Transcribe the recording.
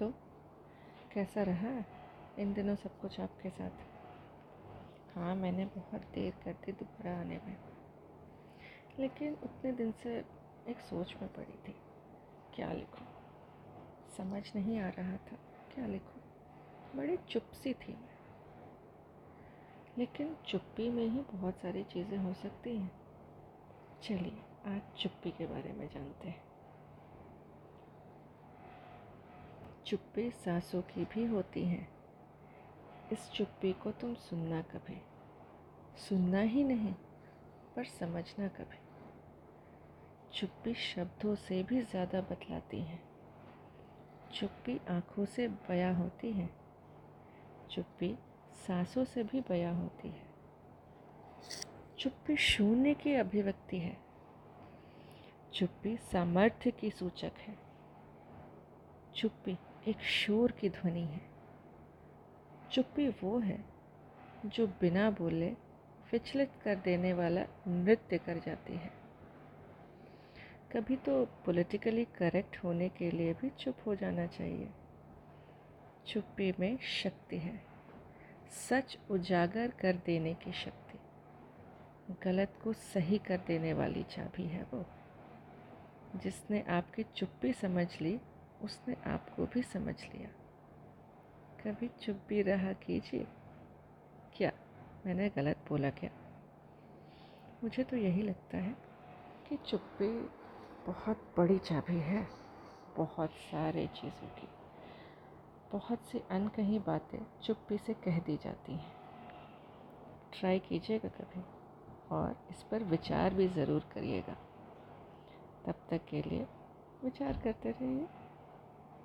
तो कैसा रहा? इन दिनों सब कुछ आपके साथ? हाँ मैंने बहुत देर कर दी दोबारा आने में। लेकिन उतने दिन से एक सोच में पड़ी थी। क्या लिखूं? समझ नहीं आ रहा था क्या लिखूं? बड़ी चुप सी थी मैं। लेकिन चुप्पी में ही बहुत सारी चीज़ें हो सकती हैं। चलिए, आज चुप्पी के बारे में जानते हैं। चुप्पी सांसों की भी होती हैं। इस चुप्पी को तुम सुनना कभी। सुनना ही नहीं, पर समझना कभी। चुप्पी शब्दों से भी ज़्यादा बतलाती है। चुप्पी आँखों से बया होती है। चुप्पी सांसों से भी बया होती है। चुप्पी शून्य की अभिव्यक्ति है। चुप्पी सामर्थ्य की सूचक है। चुप्पी एक शोर की ध्वनि है। चुप्पी वो है जो बिना बोले विचलित कर देने वाला नृत्य कर जाती है। कभी तो पॉलिटिकली करेक्ट होने के लिए भी चुप हो जाना चाहिए। चुप्पी में शक्ति है। सच उजागर कर देने की शक्ति। गलत को सही कर देने वाली चाबी है वो। जिसने आपकी चुप्पी समझ ली उसने आपको भी समझ लिया। कभी चुप भी रहा कीजिए। क्या? मैंने गलत बोला क्या? मुझे तो यही लगता है कि चुप्पी बहुत बड़ी चाबी है, बहुत सारे चीज़ों की। बहुत सी अनकही बातें चुप्पी से कह दी जाती हैं। ट्राई कीजिएगा कभी और इस पर विचार भी ज़रूर करिएगा। तब तक के लिए विचार करते रहिए।